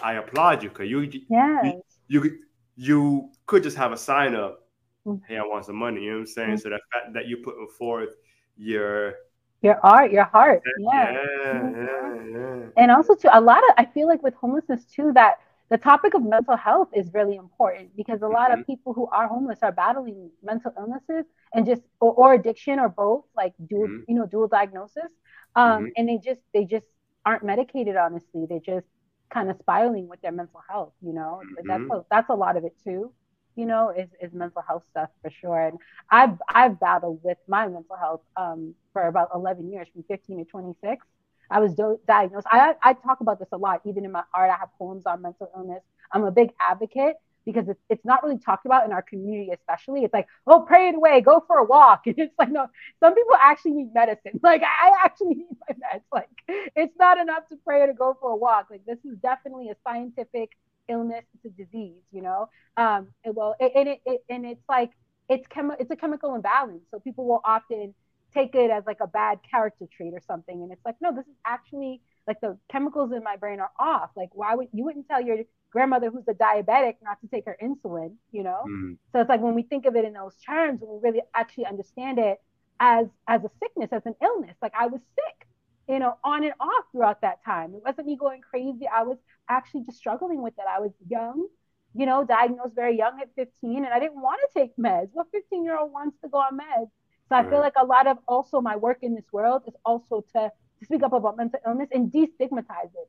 I applaud you because you, yes. you, you, you could just have a sign up. Mm-hmm. Hey, I want some money. You know what I'm saying? Mm-hmm. So that fact that you putting forth your your art, your heart, yeah, yeah, yeah, yeah. And also, to a lot of, I feel like with homelessness too, that the topic of mental health is really important because a lot mm-hmm. of people who are homeless are battling mental illnesses and just or, or addiction or both like dual mm-hmm. you know dual diagnosis um, mm-hmm. and they just they just aren't medicated honestly they're just kind of spiraling with their mental health you know that's mm-hmm. a, that's a lot of it too you know is, is mental health stuff for sure and i've i've battled with my mental health um, for about 11 years from 15 to 26 I was do- diagnosed. I, I talk about this a lot, even in my art. I have poems on mental illness. I'm a big advocate because it's, it's not really talked about in our community, especially. It's like, oh, pray it away, go for a walk. And it's like, no, some people actually need medicine. Like, I actually need my meds. Like, it's not enough to pray or to go for a walk. Like, this is definitely a scientific illness, it's a disease, you know? Um, and well, and it, it, and it's like, it's chemi- it's a chemical imbalance. So people will often take it as like a bad character trait or something. And it's like, no, this is actually like the chemicals in my brain are off. Like, why would you wouldn't tell your grandmother who's a diabetic not to take her insulin, you know? Mm. So it's like when we think of it in those terms, when we really actually understand it as as a sickness, as an illness. Like I was sick, you know, on and off throughout that time. It wasn't me going crazy. I was actually just struggling with it. I was young, you know, diagnosed very young at 15, and I didn't want to take meds. What 15 year old wants to go on meds? So I feel like a lot of also my work in this world is also to, to speak up about mental illness and destigmatize it.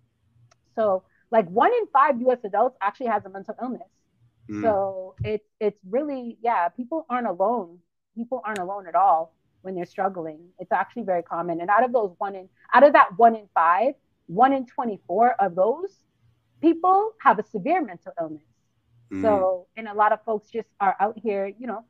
So like one in five US adults actually has a mental illness. Mm. So it's it's really yeah, people aren't alone. People aren't alone at all when they're struggling. It's actually very common. And out of those one in out of that one in five, one in 24 of those people have a severe mental illness. Mm. So, and a lot of folks just are out here, you know,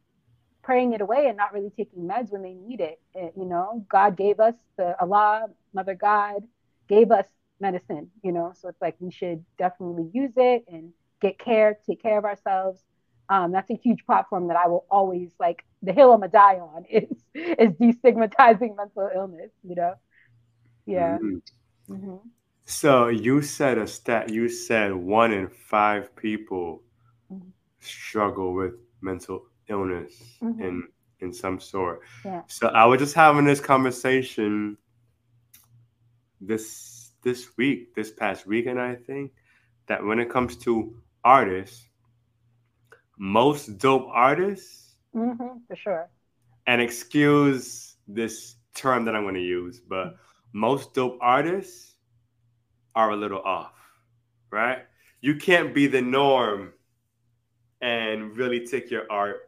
praying it away and not really taking meds when they need it. it you know, God gave us the Allah, Mother God gave us medicine, you know, so it's like we should definitely use it and get care, take care of ourselves. Um, that's a huge platform that I will always like. The hill I'm gonna die on is is destigmatizing mental illness. You know, yeah. Mm-hmm. Mm-hmm. So you said a stat. You said one in five people mm-hmm. struggle with mental illness mm-hmm. in in some sort. Yeah. So I was just having this conversation this this week, this past weekend, I think, that when it comes to artists, most dope artists, mm-hmm, for sure, and excuse this term that I'm going to use, but most dope artists are a little off, right? You can't be the norm and really take your art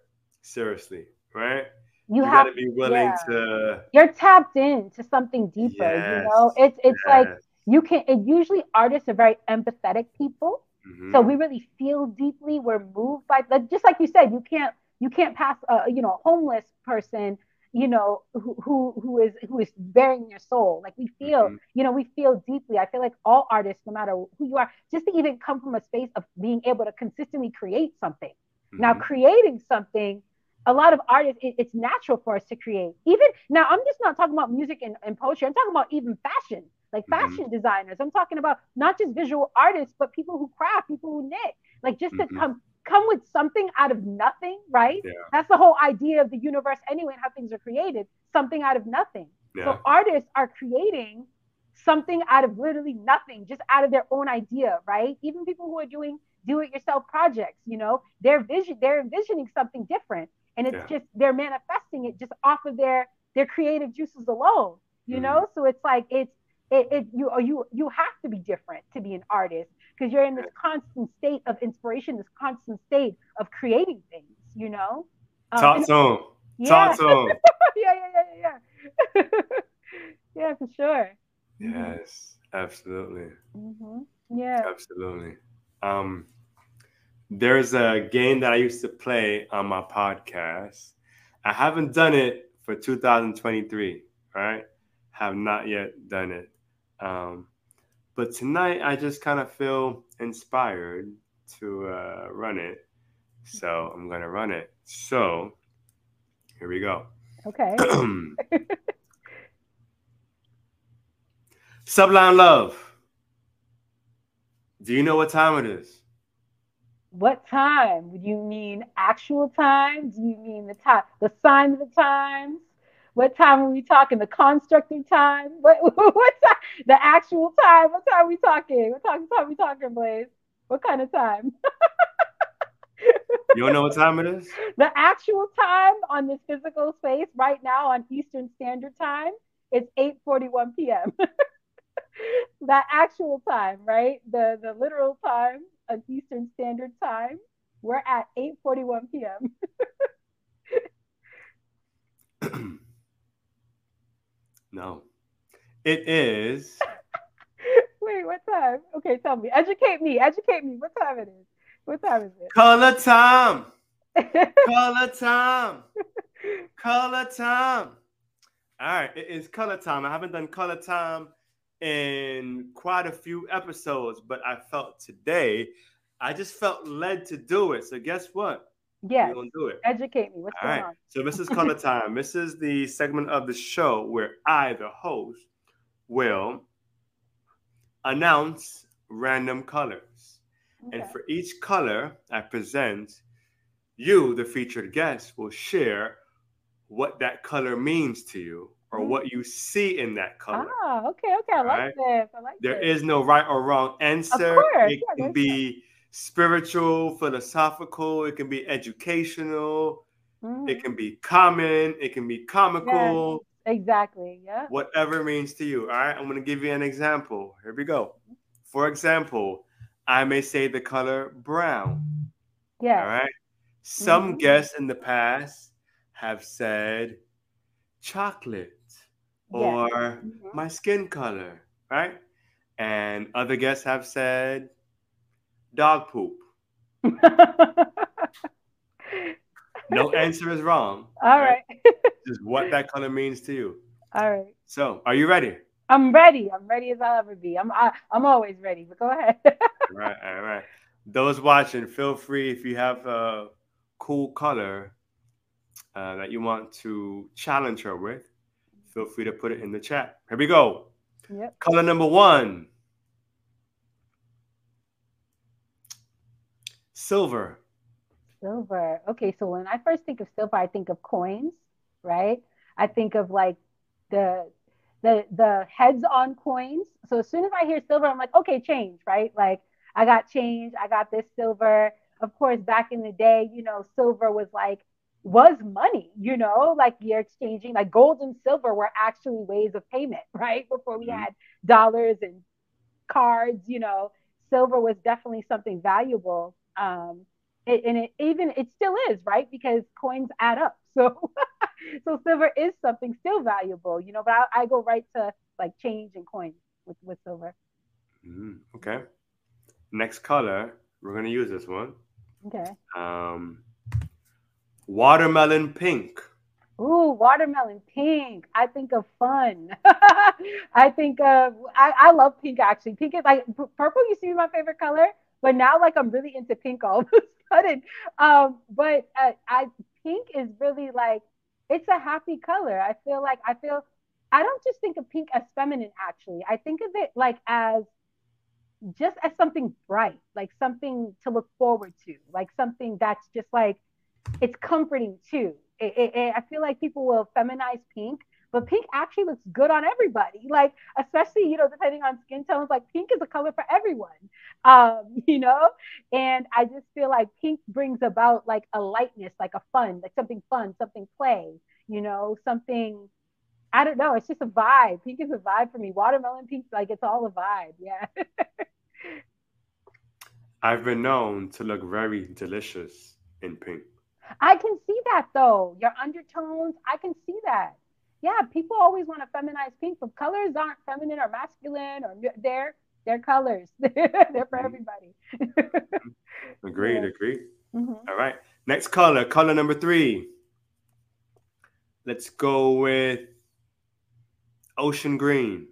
seriously, right? You, you have to be willing yeah. to. You're tapped in to something deeper. Yes, you know, it's it's yes. like you can it usually artists are very empathetic people mm-hmm. so we really feel deeply we're moved by like just like you said you can't you can't pass a you know homeless person you know who who, who is who is bearing your soul like we feel mm-hmm. you know we feel deeply i feel like all artists no matter who you are just to even come from a space of being able to consistently create something mm-hmm. now creating something a lot of artists it, it's natural for us to create even now i'm just not talking about music and, and poetry i'm talking about even fashion like mm-hmm. fashion mm-hmm. designers. I'm talking about not just visual artists, but people who craft, people who knit. Like just mm-hmm. to come come with something out of nothing, right? Yeah. That's the whole idea of the universe anyway, and how things are created. Something out of nothing. Yeah. So artists are creating something out of literally nothing, just out of their own idea, right? Even people who are doing do-it-yourself projects, you know, they're vision, they're envisioning something different, and it's yeah. just they're manifesting it just off of their their creative juices alone, you mm-hmm. know. So it's like it's it, it you you you have to be different to be an artist because you're in this constant state of inspiration, this constant state of creating things. You know. Um, Talk to him. Yeah. Talk to him. yeah, yeah, yeah, yeah. yeah, for sure. Yes, absolutely. Mm-hmm. Yeah. Absolutely. Um, there's a game that I used to play on my podcast. I haven't done it for 2023, right? Have not yet done it. Um, but tonight, I just kind of feel inspired to uh, run it. So I'm going to run it. So here we go. Okay. SublimeLuv. Do you know what time it is? What time? Do you mean actual time? Do you mean the time, the sign of the times? What time are we talking? The construct of time? What what time? The actual time? What time are we talking? What time, time are we talking, Blaze? What kind of time? you don't know what time it is? The actual time on this physical space right now on Eastern Standard Time is 8:41 p.m. that actual time, right? The the literal time on Eastern Standard Time, we're at 8:41 p.m. No. It is. Wait, what time? Okay, tell me. Educate me. Educate me. What time it is? what time is it? Color time. color time. color time. All right, it is color time. I haven't done color time in quite a few episodes, but I felt today, I just felt led to do it. So guess what? Yeah, We're gonna do it. educate me. What's All going right. on? So this is color time. This is the segment of the show where I, the host, will announce random colors. Okay. And for each color I present, you, the featured guest, will share what that color means to you or what you see in that color. Ah, okay, okay. I like this. I like There this. is no right or wrong answer. course, it yeah, can be spiritual, philosophical, it can be educational, Mhm. it can be common, it can be comical, Exactly. Yeah. whatever it means to you. All right, I'm going to give you an example. Here we go. For example, I may say the color brown. Yeah. All right. Some Mhm. guests in the past have said chocolate Yeah. or Mhm. my skin color, right? And other guests have said dog poop. No answer is wrong. All right. Just what that color means to you. All right. So, are you ready? I'm ready. I'm ready as I'll ever be. I'm I, I'm always ready. But go ahead. All right, all right. Those watching, feel free if you have a cool color uh, that you want to challenge her with, feel free to put it in the chat. Here we go. yep. Color number one silver. Silver. Okay, so when I first think of silver, I think of coins, right? I think of like the the the heads on coins. So as soon as I hear silver, I'm like, okay, change, right? Like I got change, I got this silver. Of course, back in the day, you know, silver was like was money, you know, like you're exchanging like gold and silver were actually ways of payment, right? Before we Mhm. had dollars and cards, you know, silver was definitely something valuable. Um, it, and it even it still is right because coins add up so so silver is something still valuable you know but I, I go right to like change and coins with with silver Mm, okay. Next color, we're going to use this one. okay Um, watermelon pink. Ooh, watermelon pink. I think of fun. I think of I, I love pink actually. Pink is like purple used to be my favorite color, but now like I'm really into pink all of a sudden. Um, but uh, I pink is really like it's a happy color. I feel like I feel I don't just think of pink as feminine actually. I think of it like as just as something bright, like something to look forward to, like something that's just like it's comforting too. It, it, it- I feel like people will feminize pink, but pink actually looks good on everybody. Like especially you know depending on skin tones, like pink is a color for everyone. Um, you know, and I just feel like pink brings about like a lightness, like a fun, like something fun, something play. You know, something. I don't know. It's just a vibe. Pink is a vibe for me. Watermelon pink, like it's all a vibe. Yeah. I've been known to look very delicious in pink. I can see that though. Your undertones, I can see that. Yeah, people always want to feminize pink, but colors aren't feminine or masculine or they're they're colors. they're for Mhm. everybody. Agreed, Yeah. agreed. Mhm. All right. Next color, color number three. Let's go with ocean green.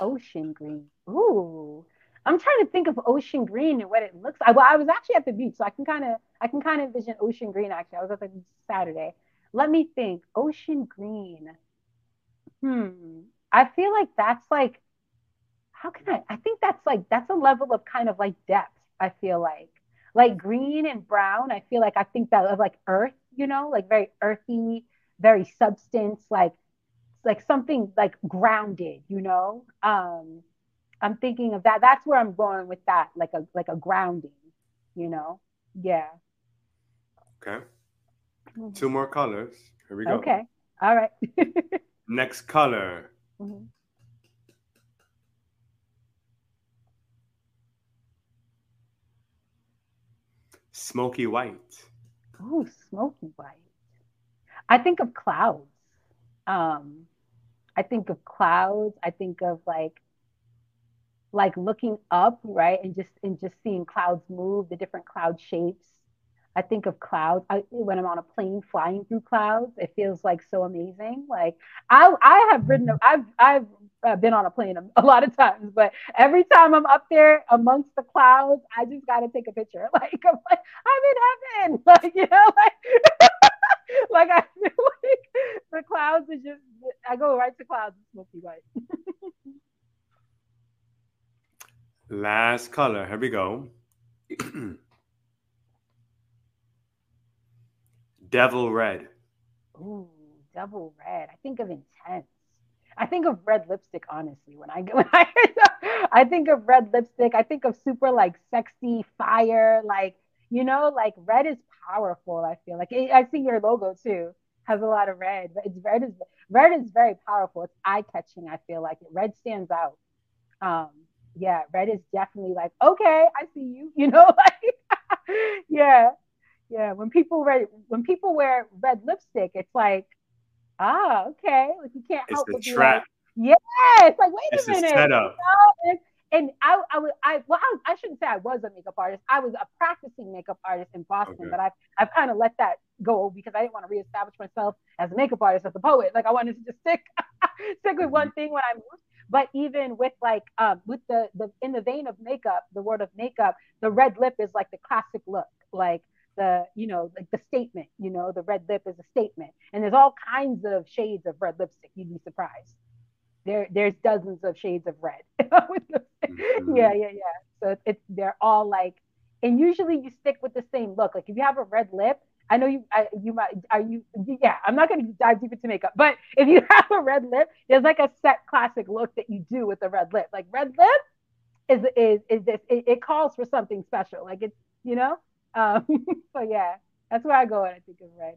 Ocean green. Ooh. I'm trying to think of ocean green and what it looks like. Well, I was actually at the beach, so I can kind of I can kind of envision ocean green actually. I was at the beach Saturday. Let me think. Ocean green. Hmm. I feel like that's like how can I I think that's like that's a level of kind of like depth, I feel like. Like green and brown, I feel like I think that of like earth, you know, like very earthy, very substance, like like something like grounded, you know. Um I'm thinking of that. That's where I'm going with that, like a like a grounding, you know. Yeah. Okay. Two more colors. Here we go. Okay. All right. Next color. Mhm. Smoky white. Oh, smoky white. I think of clouds. Um, I think of clouds. I think of like like looking up, right, and just and just seeing clouds move, the different cloud shapes. I think of clouds I, when I'm on a plane flying through clouds. It feels like so amazing. Like I, I have ridden, I've, I've uh, been on a plane a, a, lot of times, but every time I'm up there amongst the clouds, I just got to take a picture. Like I'm like I'm in heaven. Like you know, like like I feel like the clouds are just. I go right to clouds. It's smoky white. Last color. Here we go. Devil red. Ooh, devil red. I think of intense. I think of red lipstick, honestly. When I when I I think of red lipstick, I think of super like sexy fire, like you know, like red is powerful. I feel like I see your logo too has a lot of red. It's red is red is very powerful. It's eye catching. I feel like red stands out. Um, yeah, red is definitely like okay, I see you. You know, like yeah, yeah. When people wear when people wear red lipstick, it's like ah okay, like you can't it's help but trap. Like, yeah, it's like wait it's a minute. A setup. You know? and I, I was, I, well, I, I, shouldn't say I was a makeup artist. I was a practicing makeup artist in Boston, okay. but I've, I've kind of let that go because I didn't want to reestablish myself as a makeup artist, as a poet. Like I wanted to just stick, stick with one mm-hmm. thing when I moved. But even with like, um, with the, the, in the vein of makeup, the word of makeup, the red lip is like the classic look, like the, you know, like the statement, you know, the red lip is a statement. And there's all kinds of shades of red lipstick. You'd be surprised there there's dozens of shades of red. mm-hmm. Yeah, yeah, yeah. So it's they're all like, and usually you stick with the same look. Like if you have a red lip, I know you I, you might are you yeah. I'm not going to dive deep into makeup, but if you have a red lip, there's like a set classic look that you do with a red lip. Like red lip is is is this it, it calls for something special. Like it's you know. Um, so yeah, that's where I go when I think of red.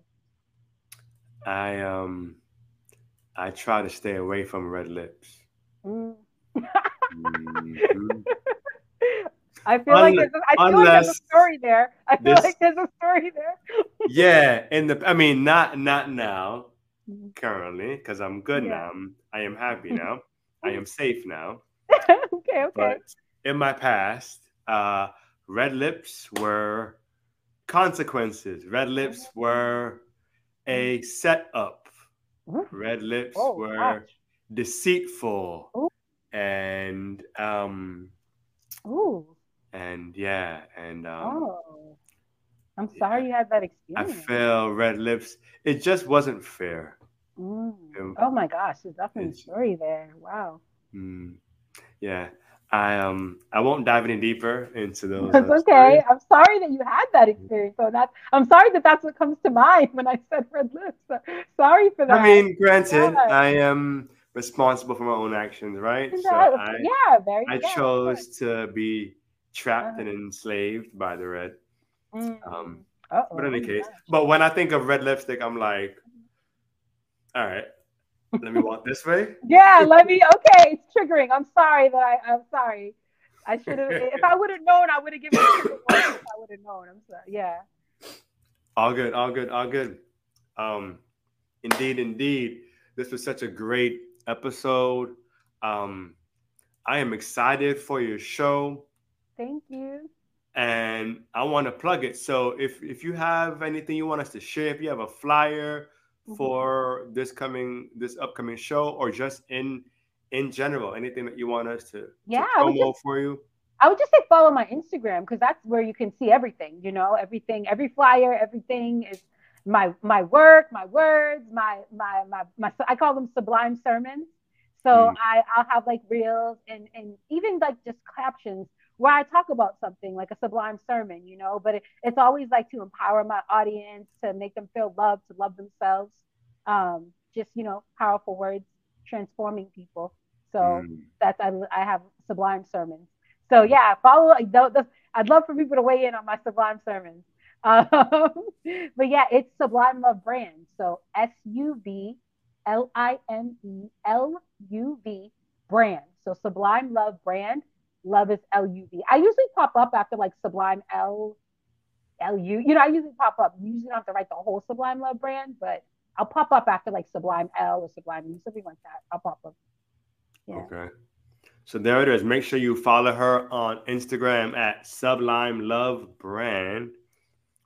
I um I try to stay away from red lips. Mm. mm-hmm. I feel like there's a, I feel like there's a story there. I feel this, like there's a story there. yeah, in the I mean not not now, mm-hmm. currently, because I'm good yeah. now. I'm, I am happy now. I am safe now. okay, okay. But in my past, uh, red lips were consequences. Red lips mm-hmm. were a setup Red lips oh, were gosh. deceitful. Ooh. And um Ooh. And yeah, and um Oh. I'm sorry yeah, you had that experience. I feel red lips. It just wasn't fair. Mm. It, oh my gosh, there's definitely a story there. Wow. Mm, yeah. I um I won't dive any deeper into those. That's uh, okay. Stories. I'm sorry that you had that experience. So that I'm sorry that that's what comes to mind when I said red lips. So, sorry for that. I mean, granted, yeah. I am responsible for my own actions, right? So I, yeah, very. I chose to be trapped and enslaved by the red. Mm. Um, but in any case, but when I think of red lipstick, I'm like, all right, let me walk this way. Yeah, let me. Okay, it's triggering. I'm sorry that I. I'm sorry. I should have. if I would have known, I would have given. It I would have known. I'm sorry. Yeah. All good. All good. All good. Um, indeed, indeed. This was such a great episode. Um, I am excited for your show. Thank you. And I want to plug it. So if if you have anything you want us to share, if you have a flyer Mm-hmm. for this coming this upcoming show or just in in general anything that you want us to, yeah, to promo just, for you i would just say follow my instagram because that's where you can see everything you know everything every flyer everything is my my work my words my my my, my i call them sublime sermons so mm. i i'll have like reels and and even like just captions where I talk about something like a sublime sermon, you know, but it, it's always like to empower my audience, to make them feel loved, to love themselves. Um, just, you know, powerful words transforming people. So mm. that's, I, I have sublime sermons. So yeah, follow, like, I'd love for people to weigh in on my sublime sermons. Um, but yeah, it's SublimeLuv Brand. So S U B L I M E L U V brand. So SublimeLuv Brand love is L-U-V. I usually pop up after like Sublime L, L-U. You know, I usually pop up. You usually don't have to write the whole SublimeLuv brand, but I'll pop up after like Sublime L or Sublime U, something like that. I'll pop up. Yeah. Okay. So there it is. Make sure you follow her on Instagram at SublimeLuv Brand,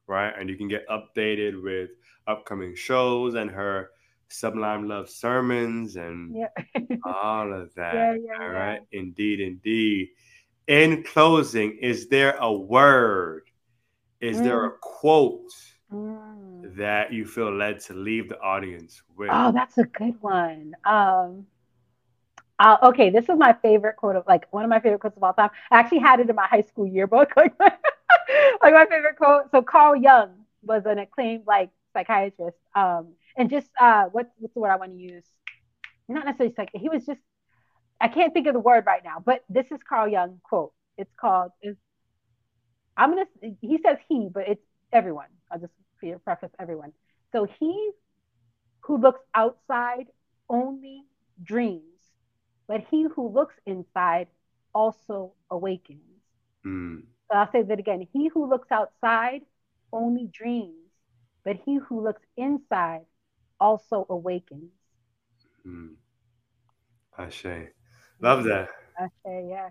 right? And you can get updated with upcoming shows and her SublimeLuv sermons and Yeah. all of that. Yeah, yeah, all yeah. right. Indeed, indeed. In closing, is there a word? Is there a quote Mm. that you feel led to leave the audience with? Oh, that's a good one. Um, uh, okay, this is my favorite quote of like one of my favorite quotes of all time. I actually had it in my high school yearbook, like my, like my favorite quote. So Carl Jung was an acclaimed like psychiatrist, um, and just uh, what's what's the word I want to use? Not necessarily psych. He was just I can't think of the word right now, but this is Carl Jung quote. It's called is I'm gonna he says he, but it's everyone. I'll just preface everyone. So he who looks outside only dreams, but he who looks inside also awakens. Mm, So I'll say that again. He who looks outside only dreams, but he who looks inside also awakens. mm. Ashe. Love that. Say, yeah.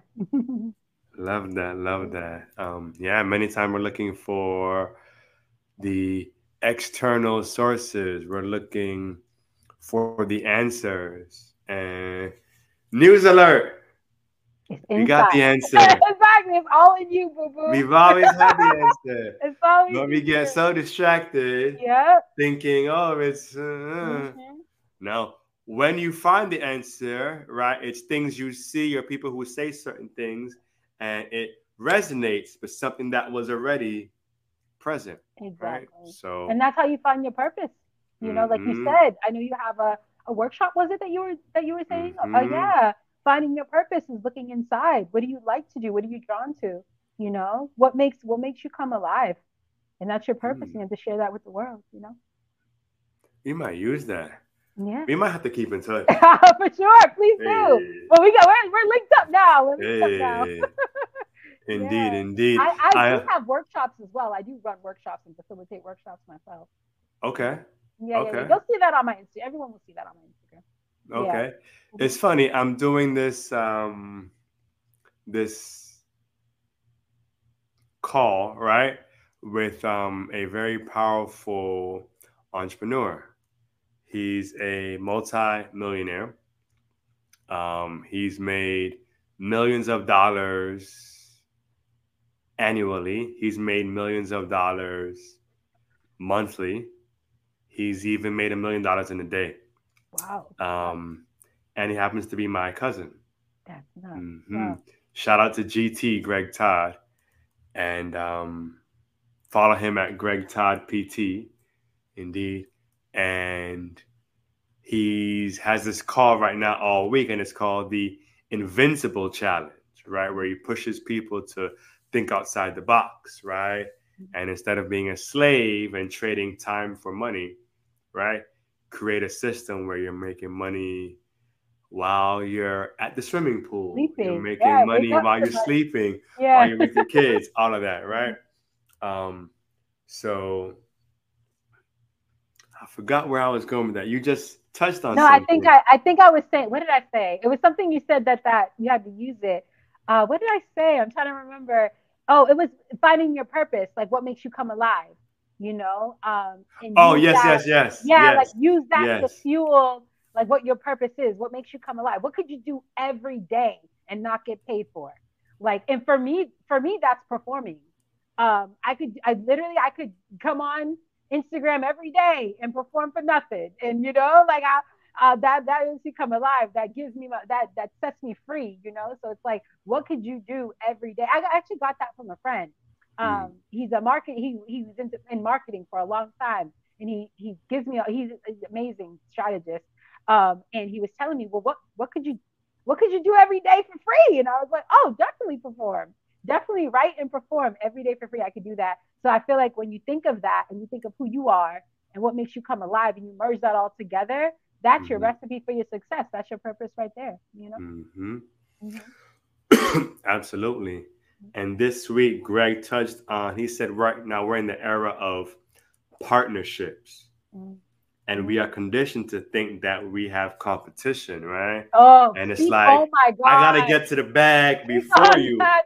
Love that. Love that. Um, yeah, many times we're looking for the external sources. We're looking for the answers. And news alert. We got the answer. It's all in you, boo boo. We've always had the answer. It's always But we get so distracted Yeah. thinking, oh, it's. Uh, Mhm. No, when you find the answer, right, it's things you see or people who say certain things and it resonates with something that was already present, right? Exactly. So, And that's how you find your purpose. You know, like you Mhm. said, I know you have a, a workshop, was it that you were that you were saying? Oh Mhm. yeah. Finding your purpose is looking inside. What do you like to do? What are you drawn to? You know, what makes what makes you come alive? And that's your purpose. Mm. You have to share that with the world, you know? we might use that. Yeah. We might have to keep in touch. For sure. Please do. Hey, Well, we got we're, we're linked up now. We're linked up now. Indeed, Yeah. indeed. I, I, I- do have workshops as well. I do run workshops and facilitate workshops myself. Okay, Yeah, yeah, yeah. You'll see that on my Instagram. Everyone will see that on my Instagram. Yeah. okay. Mhm. It's funny. I'm doing this um this call, right? With um a very powerful entrepreneur. He's a multi-millionaire. Um, he's made millions of dollars annually. He's made millions of dollars monthly. He's even made a million dollars in a day. Wow. Um, and he happens to be my cousin. That's nuts. Mhm. Wow. Shout out to GT Greg Todd, and um, follow him at Greg Todd PT, indeed. And he's has this call right now all week, and it's called the Invincible Challenge, right? Where he pushes people to think outside the box, right? And instead of being a slave and trading time for money, right? Create a system where you're making money while you're at the swimming pool. You're Sleeping. making Yeah, money while you're somebody. sleeping, Yeah. while you're with your kids, all of that, right? Um, so I forgot where I was going with that. You just touched on no, I think I, I think I was saying. What did I say? It was something you said that that you had to use it. Uh, what did I say? I'm trying to remember. Oh, it was finding your purpose, like what makes you come alive. You know. Um, and Oh yes, that- yes, yes. Yeah, yes. like use that to Yes. fuel like what your purpose is, what makes you come alive. What could you do every day and not get paid for? Like, and for me, for me, that's performing. Um, I could, I literally, I could come on Instagram every day and perform for nothing, and you know, like I, uh, that that makes me come alive. That gives me my, that that sets me free. You know, so it's like, what could you do every day? I actually got that from a friend. Um, he's a market. He he was in, in marketing for a long time, and he he gives me. A, he's an amazing strategist. Um, and he was telling me, well, what what could you what could you do every day for free? And I was like, oh, definitely perform. Definitely write and perform every day for free. I could do that. So I feel like when you think of that and you think of who you are and what makes you come alive and you merge that all together, that's your Mhm. recipe for your success. That's your purpose right there. You know? Mhm. Mhm. Absolutely. And this week, Greg touched on, he said, right now we're in the era of partnerships. Mhm. and we are conditioned to think that we have competition, right? Oh, And it's like, oh my god, I gotta get to the bag before you. that,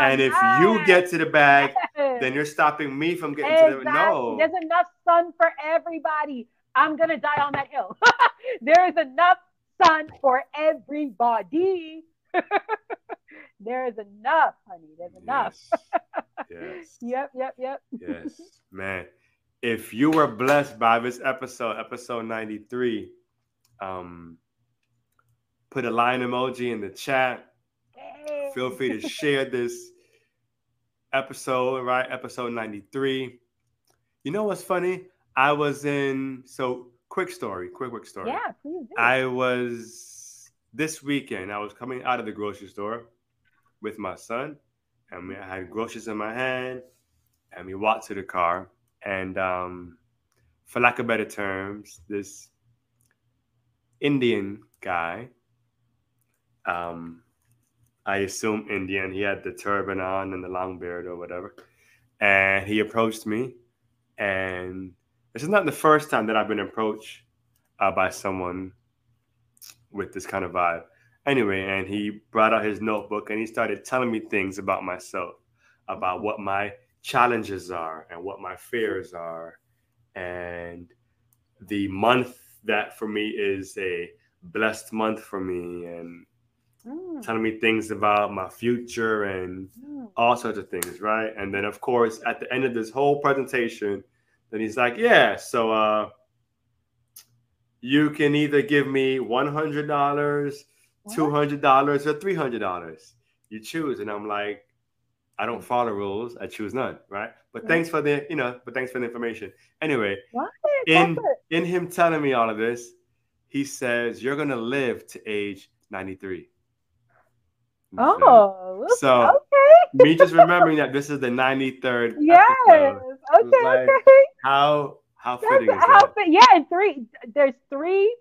And if that. you get to the bag, Yes. then you're stopping me from getting exactly. to the no. There's enough sun for everybody. I'm gonna die on that hill. there is enough sun for everybody. there is enough, honey. There's enough. Yes. yes. Yep, yep, yep. yes, man. If you were blessed by this episode, episode 93, um, put a line emoji in the chat. Hey. Feel free to share this episode, right? Episode 93. You know what's funny? I was in, so quick story, quick, quick story. Yeah, please do. I was this weekend. I was coming out of the grocery store with my son, and we, I had groceries in my hand, and we walked to the car. And um, for lack of better terms, this Indian guy, um, I assume Indian, he had the turban on and the long beard or whatever, and he approached me, and this is not the first time that I've been approached uh, by someone with this kind of vibe. Anyway, and he brought out his notebook and he started telling me things about myself, about what my challenges are and what my fears are, and the month that for me is a blessed month for me, and Mm, telling me things about my future and mm. all sorts of things, right? And then of course at the end of this whole presentation, then he's like, Yeah, so uh you can either give me one hundred dollars, two hundred dollars, or three hundred dollars. You choose. And I'm like, I don't follow rules, I choose none, right? But thanks for the, you know, but thanks for the information. Anyway, What? in it. in him telling me all of this, he says, You're gonna live to age 93. Oh, So, okay. me just remembering that this is the 93rd Yes. episode. Okay. like- okay. How how fitting the is that? outfit. Yeah, and three. There's three,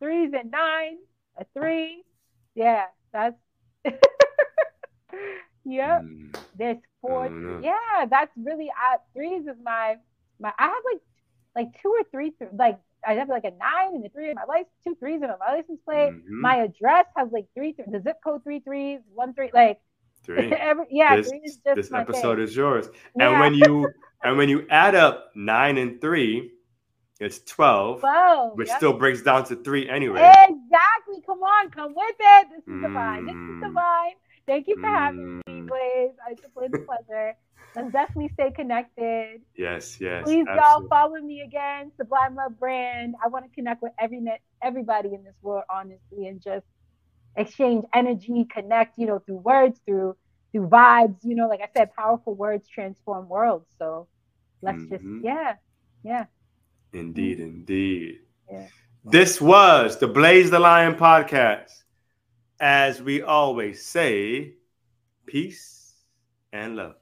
threes and nine, a three. Yeah, that's. yep. Mm, There's four. Yeah, that's really. Uh, threes is my my. I have like like two or three. Th- like I have like a nine and a three in my license, two threes in my license plate. mhm, My address has like three. Th- the zip code three threes, one three. Like three. every yeah, this three this episode thing. is yours. Yeah. And when you and when you add up nine and three, it's 12, Whoa, which yep. still breaks down to three anyway. Exactly. Come on, come with it. This is divine. This is Mm. divine. Thank you for having me, Mm, Blaze. It's a pleasure. Let's definitely stay connected. yes, yes. Please, y'all, follow me again, SublimeLuv Brand. I want to connect with every net, everybody in this world, honestly, and just exchange energy, connect, you know, through words, through through vibes. You know, like I said, powerful words transform worlds. So let's just, Mhm. yeah, yeah. Indeed, indeed. Yeah. This was the Blaze the Lion podcast. As we always say, peace and love.